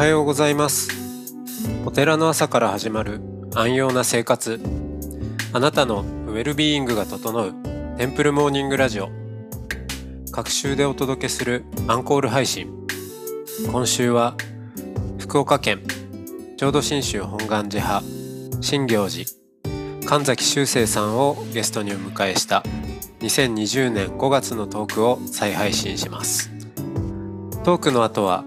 はようございます。お寺の朝から始まる安養な生活。あなたのウェルビーイングが整うテンプルモーニングラジオ。各週でお届けするアンコール配信。今週は福岡県浄土真宗本願寺派新行寺神崎修正さんをゲストにお迎えした2020年5月のトークを再配信します。トークの後は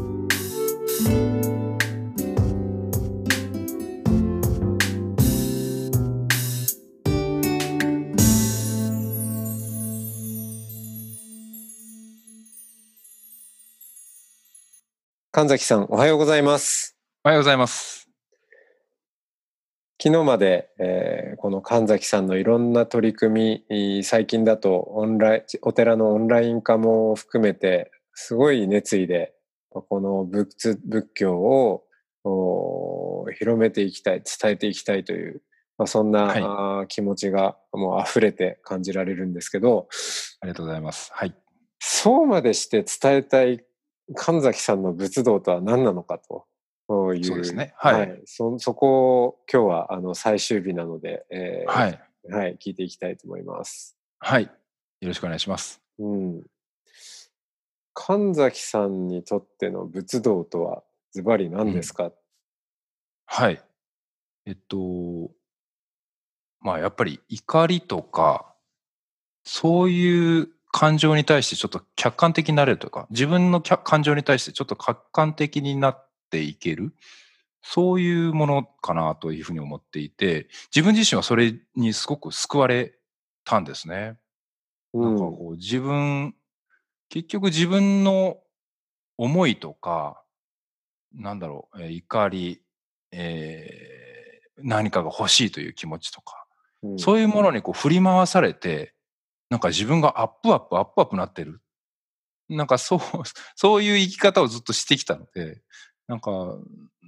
神崎さんおはようございますおはようございます。昨日まで、えーこの神崎さんのいろんな取り組み最近だとオンラインお寺のオンライン化も含めてすごい熱意でこの仏仏教を広めていきたい伝えていきたいという、まあ、そんな、はい気持ちがもう溢れて感じられるんですけどありがとうございます。はい。そうまでして伝えたい神崎さんの仏道とは何なのかというそうですねはいそそこを今日はあの最終日なので、えーはい。はい、聞いていきたいと思います。はい。よろしくお願いします。うん、神崎さんにとっての仏道とはズバリ何ですか、はい。えっと、まあやっぱり怒りとか、そういう感情に対してちょっと客観的になれるとか、自分の客感情に対してちょっと客観的になっていける、そういうものかなというふうに思っていて、自分自身はそれにすごく救われたんですね。なんかこう自分、結局自分の思いとか、なんだろう、えー怒り、えー何かが欲しいという気持ちとか、うんそういうものにこう振り回されて、なんか自分がアップアップ、アップアップなってる。なんかそう、そういう生き方をずっとしてきたので、なんか、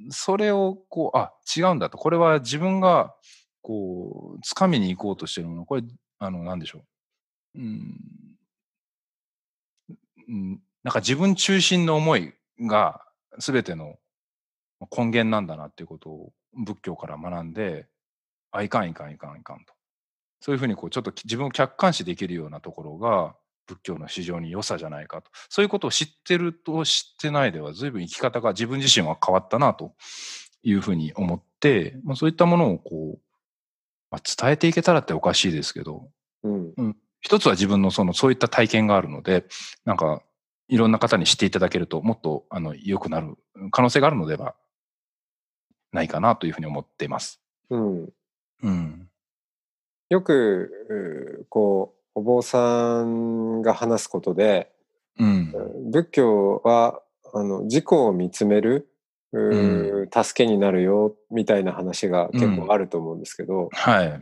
それをこう、あ、違うんだと。これは自分が、こう、掴みに行こうとしてるもの。これ、あの、なんでしょう。うん、なんか自分中心の思いが全ての根源なんだなっていうことを仏教から学んで、あ、いかんいかんいかんいかんと。そういうふうにこうちょっと自分を客観視できるようなところが仏教の非常に良さじゃないかと。そういうことを知ってると知ってないでは随分生き方が自分自身は変わったなというふうに思って、まあ、そういったものをこう、まあ、伝えていけたらっておかしいですけど、うん一つは自分のそのそういった体験があるので、なんかいろんな方に知っていただけるともっとあの良くなる可能性があるのではないかなというふうに思っています。うんうん。よくうこうお坊さんが話すことでうん。仏教はあの自己を見つめるう助けになるよみたいな話が結構あると思うんですけど、はい。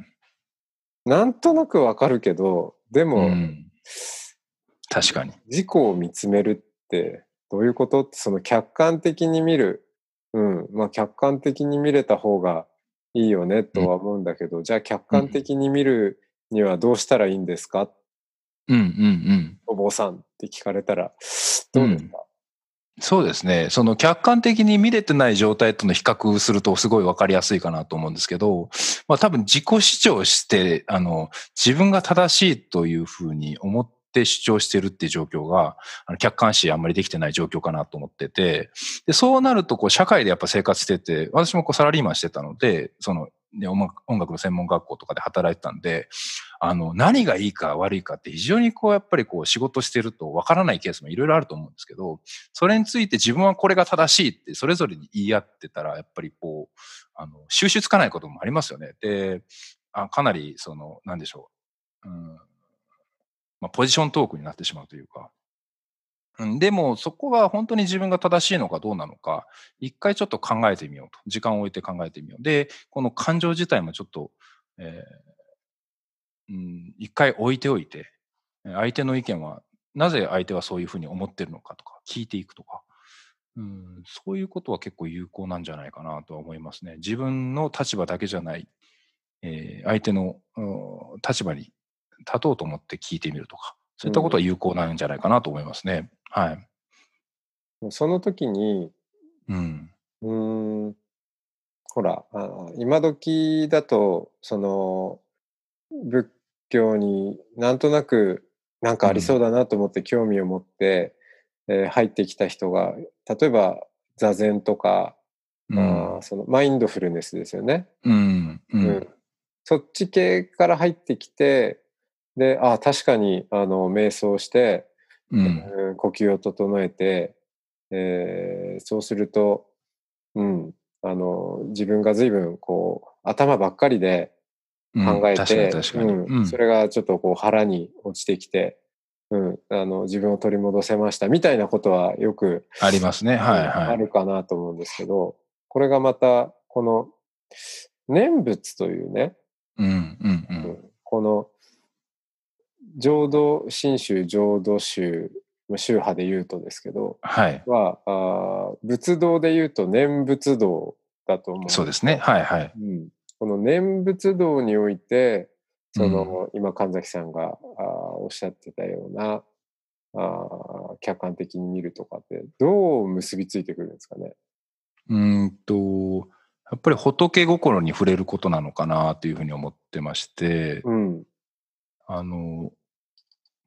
なんとなくわかるけどでも、うん、確かに。自己を見つめるってどういうこと？ってその客観的に見る、うん、まあ客観的に見れた方がいいよねとは思うんだけど、じゃあ客観的に見るにはどうしたらいいんですか、うんうんうん。お坊さんって聞かれたら。どうですか、そうですね。その客観的に見れてない状態との比較するとすごいわかりやすいかなと思うんですけど、まあ多分自己主張して、あの、自分が正しいというふうに思って主張してるっていう状況が、あの客観視あんまりできてない状況かなと思ってて、で、そうなるとこう社会でやっぱ生活してて、私もこうサラリーマンしてたので、その、ね、音楽音楽の専門学校とかで働いてたんで、あの、何がいいか悪いかって非常にこうやっぱりこう仕事してるとわからないケースもいろいろあると思うんですけど、それについて自分はこれが正しいってそれぞれに言い合ってたら、やっぱりこう、あの、収集つかないこともありますよね。で、あかなりその、なんでしょう。うん。まあ、ポジショントークになってしまうというか。うん、でも、そこは本当に自分が正しいのかどうなのか、一回ちょっと考えてみようと。時間を置いて考えてみよう。で、この感情自体もちょっと、えーうん、一回置いておいて、相手の意見は、なぜ相手はそういうふうに思ってるのかとか、聞いていくとか、うん、そういうことは結構有効なんじゃないかなとは思いますね。自分の立場だけじゃない、えー相手の立場に立とうと思って聞いてみるとか、そういったことは有効なんじゃないかなと思いますね。はい。その時に、うん。うーん、ほら、あ今時だと、その、仏教になんとなくなんかありそうだなと思って興味を持って、えー入ってきた人が、例えば座禅とか、うんあーそのマインドフルネスですよね。うん。ううんん。そっち系から入ってきて、で、あ確かに、あの、瞑想して、うん。うん呼吸を整えて、えーそうすると、うん、あの、自分が随分、こう、頭ばっかりで考えて、それがちょっとこう腹に落ちてきて、うん、あの、自分を取り戻せましたみたいなことはよく、ありますね。はいうんはい。あるかなと思うんですけど、これがまた、この、念仏というね、うんうんう。うんんこの浄土真宗浄土宗まあ宗派で言うとですけどはい。はあー仏道で言うと念仏道だと思うそうですね。はいはい。うん、この念仏道においてその、今神崎さんがあーおっしゃってたようなあー客観的に見るとかってどう結びついてくるんですかね？うーんと、やっぱり仏心に触れることなのかなというふうに思ってまして、うんあの、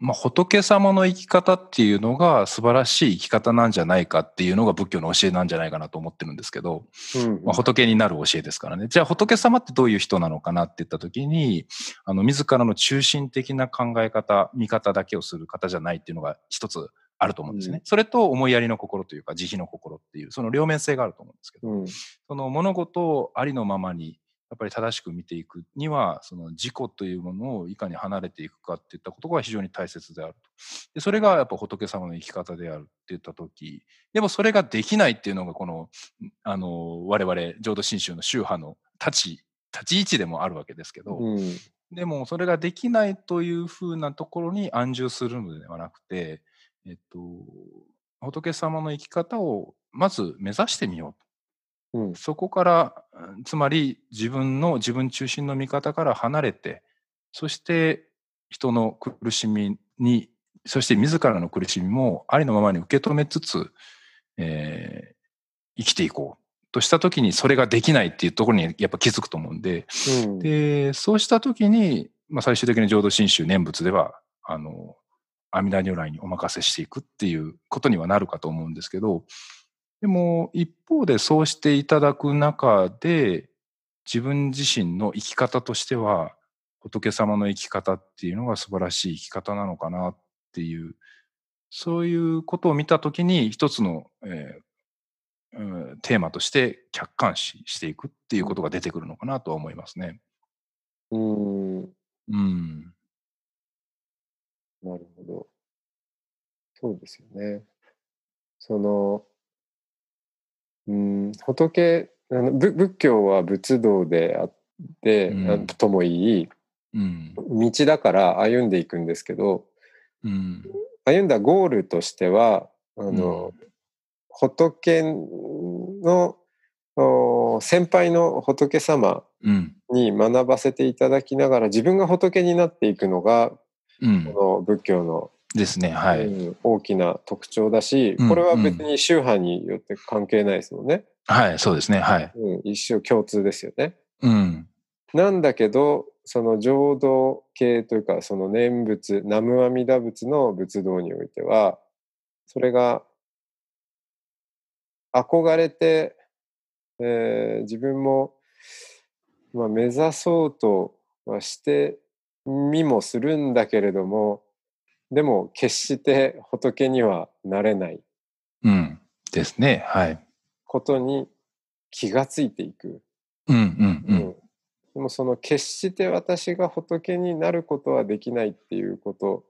まあ、仏様の生き方っていうのが素晴らしい生き方なんじゃないかっていうのが仏教の教えなんじゃないかなと思ってるんですけど、うんまあ、仏になる教えですからね。じゃあ仏様ってどういう人なのかなって言った時に、あの、自らの中心的な考え方、見方だけをする方じゃないっていうのが一つあると思うんですね。うんそれと思いやりの心というか慈悲の心っていう、その両面性があると思うんですけど、うんその物事をありのままにやっぱり正しく見ていくにはその自己というものをいかに離れていくかっていったことが非常に大切であるとでそれがやっぱ仏様の生き方であるって言った時でもそれができないっていうのがこのあの我々浄土真宗の宗派の立ち立ち位置でもあるわけですけど、うんでもそれができないというふうなところに安住するのではなくて、えっと、仏様の生き方をまず目指してみようと。うん。そこから、うんつまり自分の自分中心の見方から離れて、そして人の苦しみに、そして自らの苦しみもありのままに受け止めつつ、えー生きていこう。としたときにそれができないっていうところにやっぱ気づくと思うんで、うん。で、そうしたときに、まあ、最終的に浄土真宗念仏では、あの、阿弥陀如来にお任せしていくっていうことにはなるかと思うんですけど、でも一方でそうしていただく中で、自分自身の生き方としては、仏様の生き方っていうのが素晴らしい生き方なのかなっていう、そういうことを見たときに一つの、えーうんテーマとして客観視していくっていうことが出てくるのかなとは思いますね。うんうん。なるほど。そうですよね。その、うん、仏、あの仏仏教は仏道であって、うんあともいいうん。道だから歩んでいくんですけど、うん。歩んだゴールとしては、あの、仏のお先輩の仏様うん。に学ばせていただきながら自分が仏になっていくのがうん。この仏教のですね。はい。うん大きな特徴だし、うんこれは別に宗派によって関係ないですもんね。はい。そうですね。はい。うん、一生共通ですよね。うん。なんだけど、その浄土系というか、その念仏、南無阿弥陀仏の仏道においては、それが憧れて、えー自分も、まあ、目指そうとはしてみもするんだけれども、でも決して仏にはなれないうん。ですね。はい。ことに気がついていく。うん。うん。ううんん。でもその決して私が仏になることはできないっていうこと、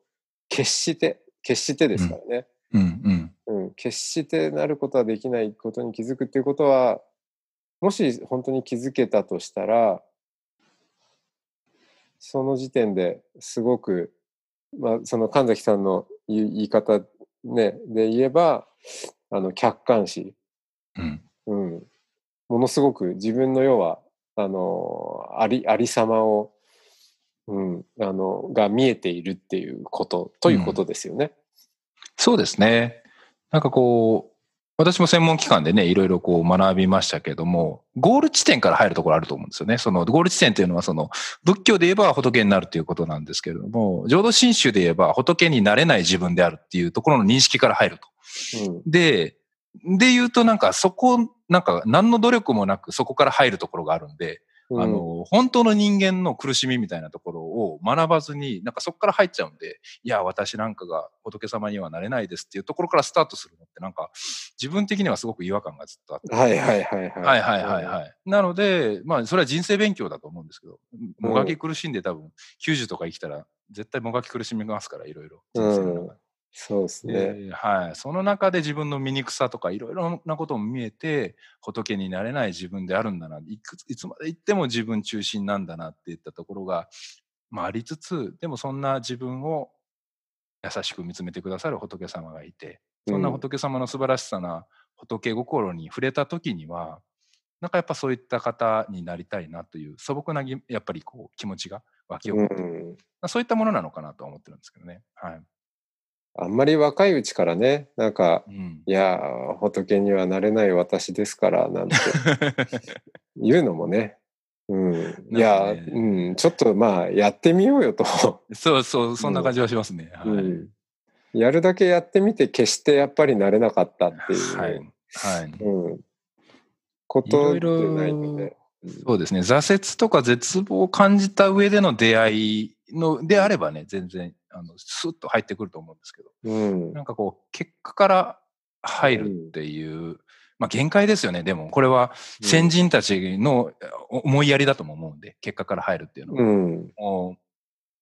決して、決してですからね。うん。うん。うん、決してなることはできないことに気づくっていうことは、もし本当に気づけたとしたら、その時点ですごく、まあ、その神崎さんの言い言い方、ね、で言えば、ああの、客観視。うん。うん。ものすごく自分の要は、あの、あり、ありさまを、うん、あの、が見えているっていうこと、ということですよね。そうですね。なんかこう、私も専門機関でね、いろいろこう学びましたけども、ゴール地点から入るところあると思うんですよね。そのゴール地点っていうのはその仏教で言えば仏になるということなんですけれども、浄土真宗で言えば仏になれない自分であるっていうところの認識から入ると。うん。で、で言うとなんかそこ、なんか何の努力もなくそこから入るところがあるんで、うんあ、の、本当の人間の苦しみみたいなところを学ばずに、なんかそこから入っちゃうんで、いや、私なんかが仏様にはなれないですっていうところからスタートするのって、なんか自分的にはすごく違和感がずっとあって。はいはいはいはい。はいはいはいはい。なので、まあ、それは人生勉強だと思うんですけど、もがき苦しんで多分、90とか生きたら、絶対もがき苦しみますから、いろいろ。人生の中でそうですね。ではい。その中で自分の醜さとかいろいろなことも見えて、仏になれない自分であるんだな。いくついつまで行っても自分中心なんだなっていったところが、まあありつつ、でもそんな自分を優しく見つめてくださる仏様がいて、そんな仏様の素晴らしさな仏心に触れた時には、なんかやっぱそういった方になりたいなという素朴なぎやっぱりこう気持ちが湧き起こうる、ん。そういったものなのかなとは思ってるんですけどね。はい。あんまり若いうちからね、なんか、うんいやー、仏にはなれない私ですから、なんて 言うのもね。うん。いやうん。ちょっとまあ、やってみようよと。そうそう、そんな感じはしますね。はい。うん。やるだけやってみて、決してやっぱりなれなかったっていう、はい。はい。うん。こといろいろでないので。そうですね。挫折とか絶望を感じた上での出会いの、であればね、全然、あの、スッと入ってくると思うんですけど、うん。なんかこう、結果から入るっていう、まあ限界ですよね。でも、これは先人たちの思いやりだとも思うんで、結果から入るっていうのは。うん。もう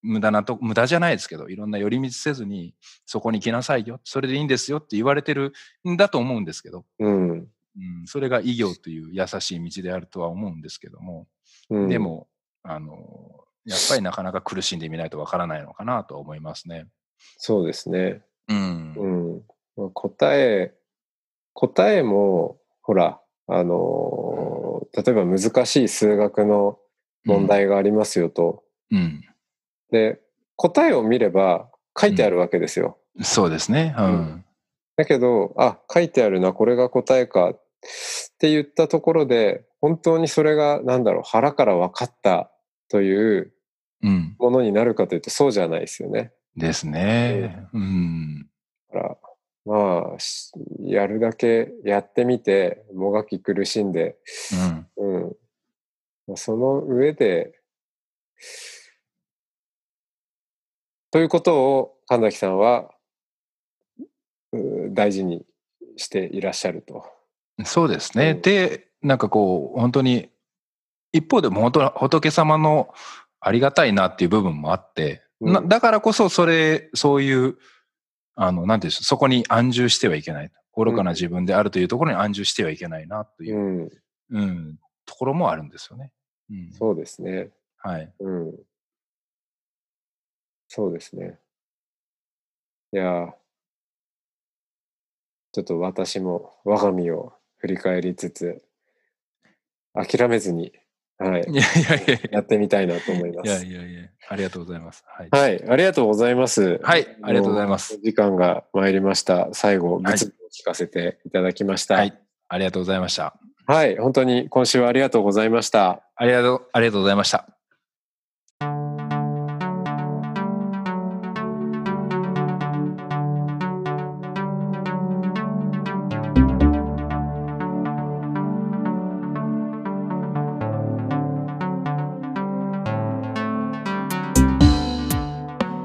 無駄なと、無駄じゃないですけど、いろんな寄り道せずに、そこに来なさいよ、それでいいんですよって言われてるんだと思うんですけど、うん。うん、それが医業という優しい道であるとは思うんですけども、うん。で、も、あの、やっぱりなかなか苦しんでみないとわからないのかなとは思いますね。そうですね。うん。うん。まあ答え、答えも、ほら、あのー例えば難しい数学の問題がありますよと。うん。で、答えを見れば書いてあるわけですよ。そうですね。ううんん。だけど、あ、書いてあるな、これが答えかって言ったところで、本当にそれが、なんだろう、腹から分かったといううん。ものになるかというと、そうじゃないですよね。ですね。うん。だから、まあ、しやるだけやってみて、もがき苦しんで、うん。うん。まあその上で、ということを神崎さんは、う大事にしていらっしゃると。そうですね。うんで、なんかこう、本当に、一方でも本当仏様のありがたいなっていう部分もあって、うんなだからこそそれ、そういう、あの、なんていうんでしょう、そこに安住してはいけない。愚かな自分であるというところに安住してはいけないなというう、ん、うん、ところもあるんですよね。うん、そうですね。はい。うん。そうですね。いやーちょっと私も我が身を振り返りつつ、諦めずに、はいい、やいやいやいやってみたいなと思いまや、いす。やいやいや、ありがとうございます。はい。はい、ありがとうございます。はいありがとうございます時間が参りました。最後、はいグツッと聞かせていただきました。はい。ありがとうございました。はい、本当に今週はありがとうございました。ありがとう、ありがとうございました。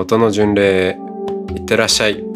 音の巡礼へいってらっしゃい。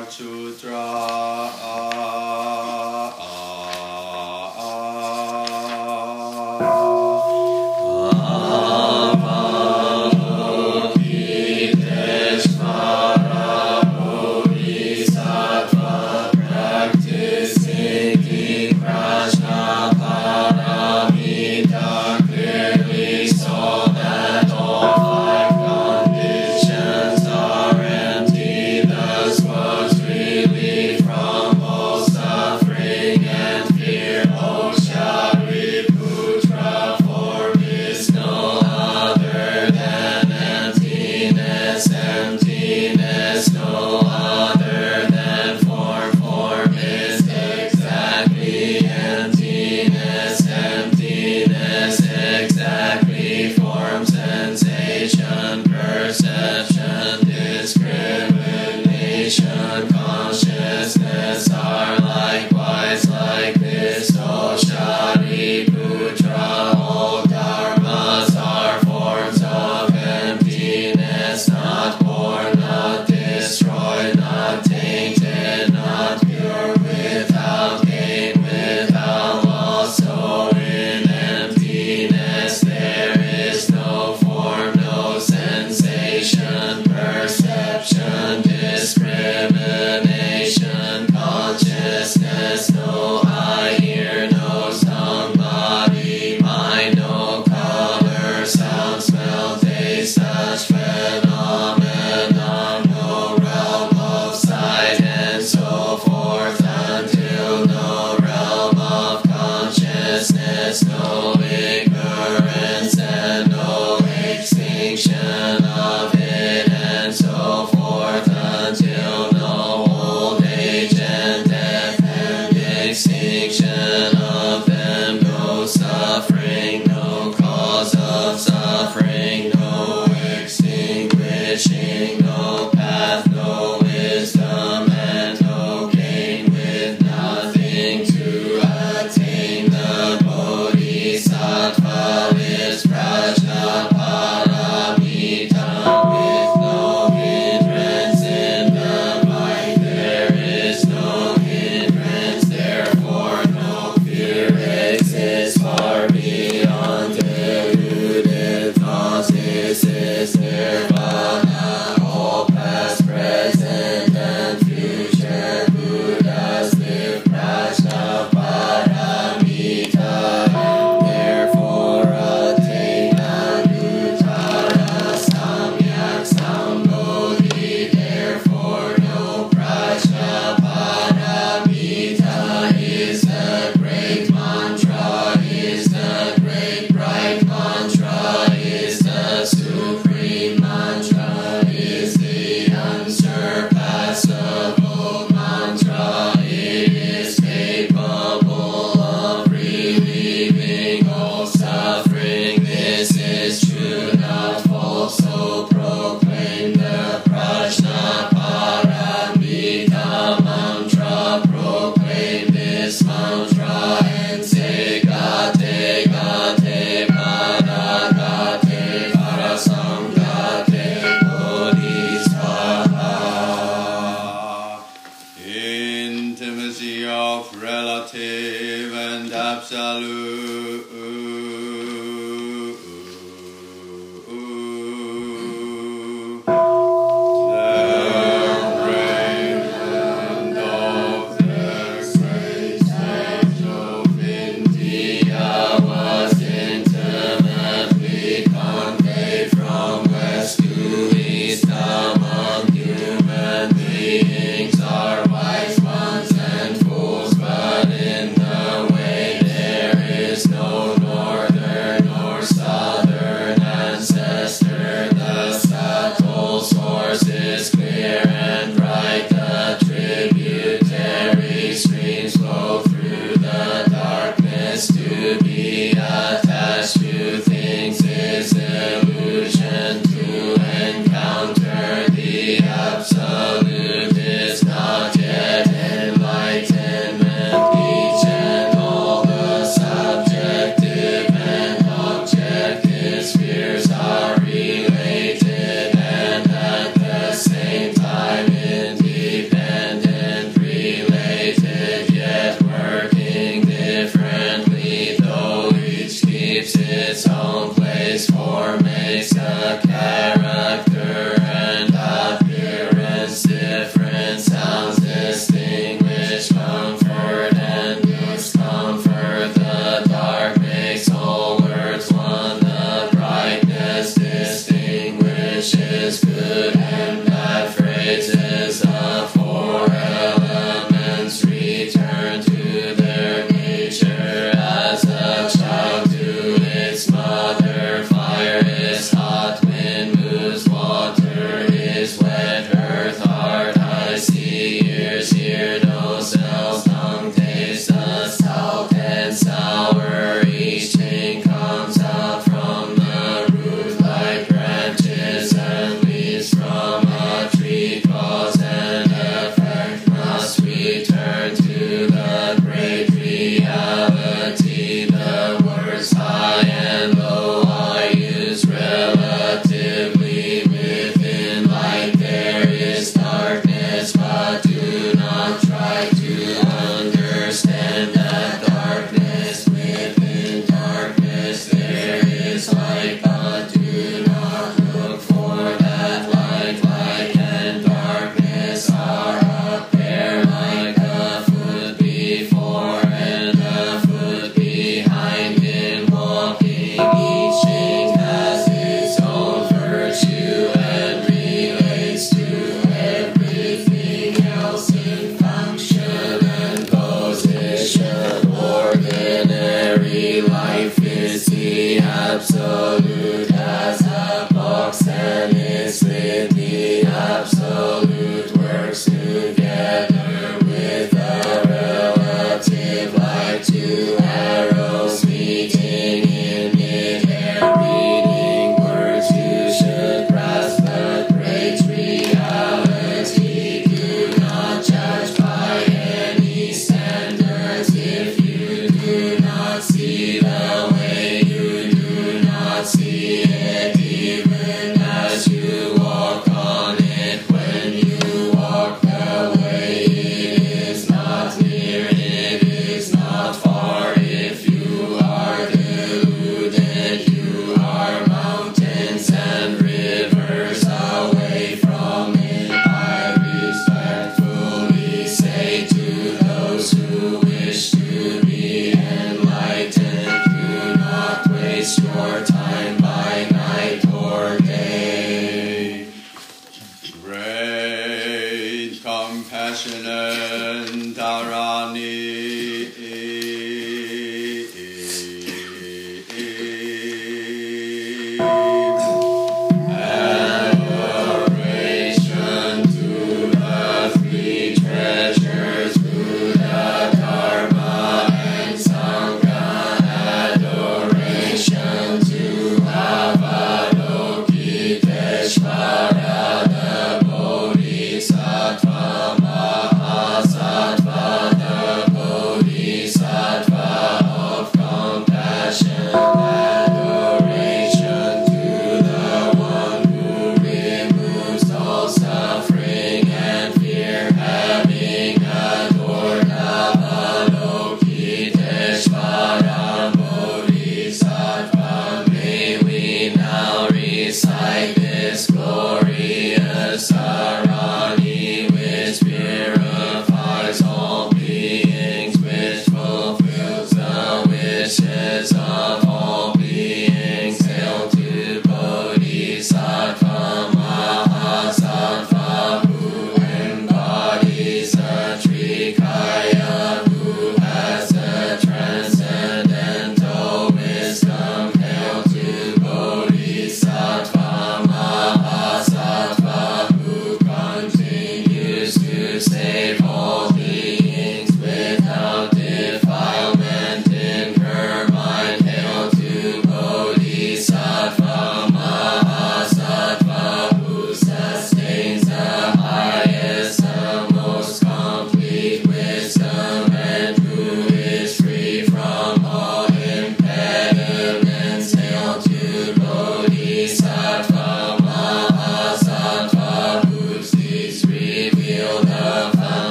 Archutra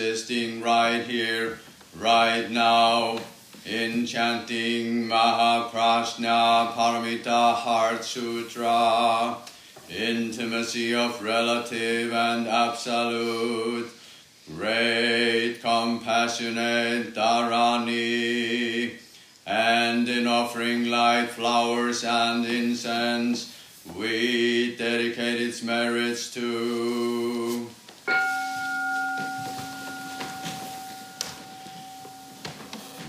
assisting right here, right now, in chanting Mahaprasna Paramita Heart Sutra, intimacy of relative and absolute, great compassionate Dharani, and in offering light, flowers, and incense, we dedicate its merits to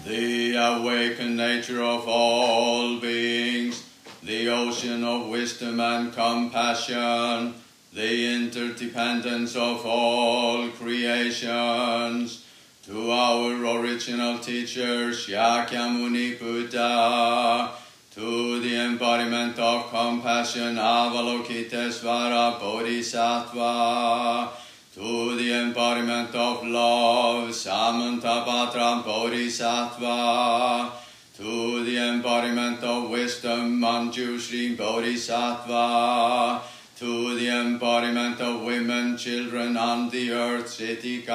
the awakened nature of all beings, the ocean of wisdom and compassion, the interdependence of all creations, to our original teacher Shakyamuni Buddha, to the embodiment of compassion Avalokitesvara Bodhisattva, to the embodiment of love, Samantabhadra Bodhisattva, to the embodiment of wisdom, Manjushri Bodhisattva, to the embodiment of women, children, and the earth, Siddhi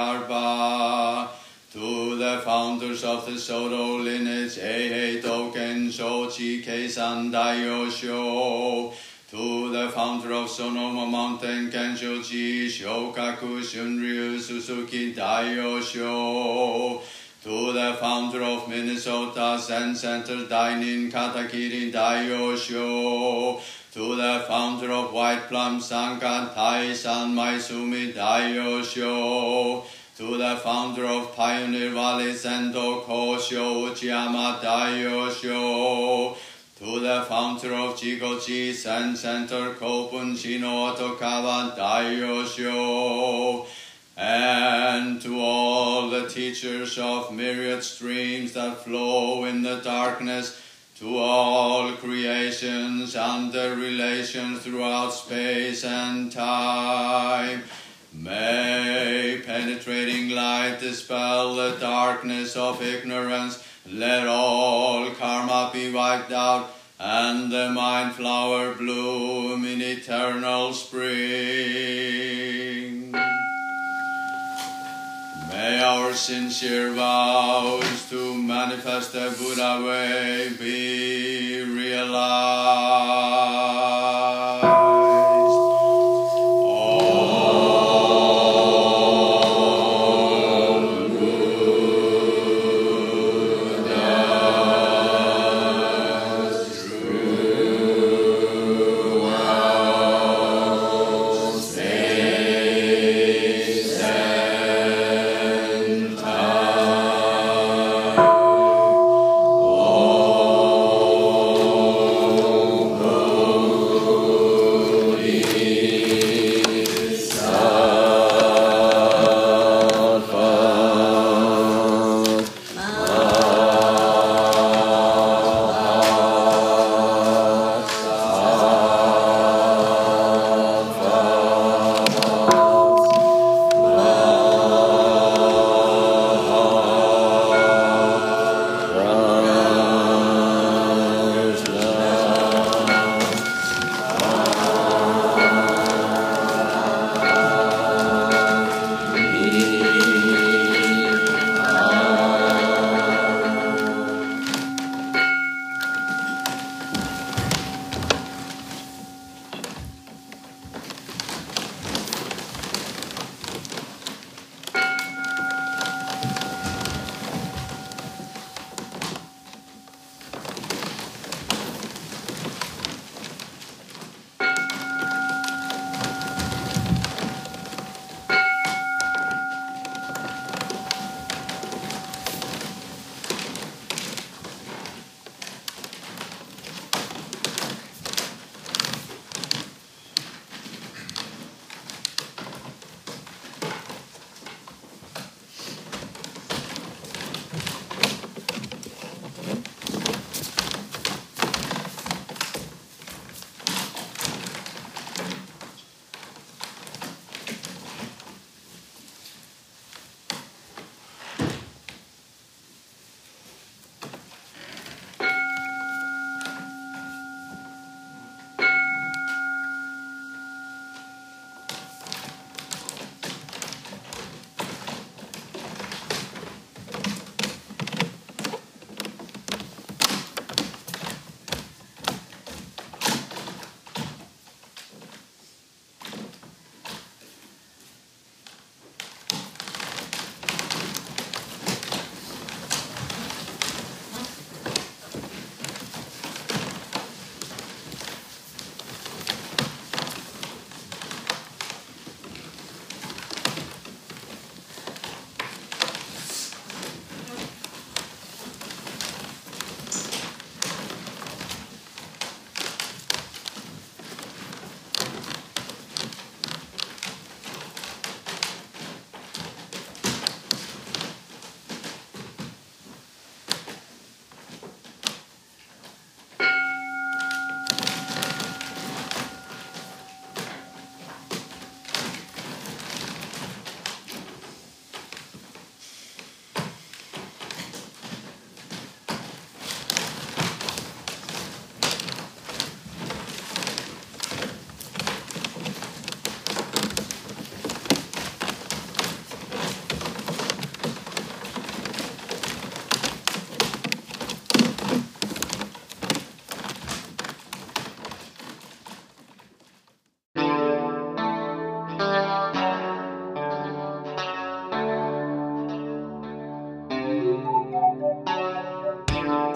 to the founders of the Soto lineage, Ehe Token, Sochi, Kesan, Daiyosho, to the founder of Sonoma Mountain, Kanshoji, Shokaku Shunryu Suzuki Daiyosho, to the founder of Minnesota Zen Center Dainin Katakiri Daiyosho, to the founder of White Plum Sangha Tai San Maisumi Daiyosho, to the founder of Pioneer Valley Zendo Kosho Uchiyama Daiyosho, to the founder of Jigochi Zen Center Kopun Shino Otokawa. And to all the teachers of myriad streams that flow in the darkness, to all creations and their relations throughout space and time. May penetrating light dispel the darkness of ignorance. Let all karma be wiped out and the mind flower bloom in eternal spring. May our sincere vows to manifest the Buddha way be realized.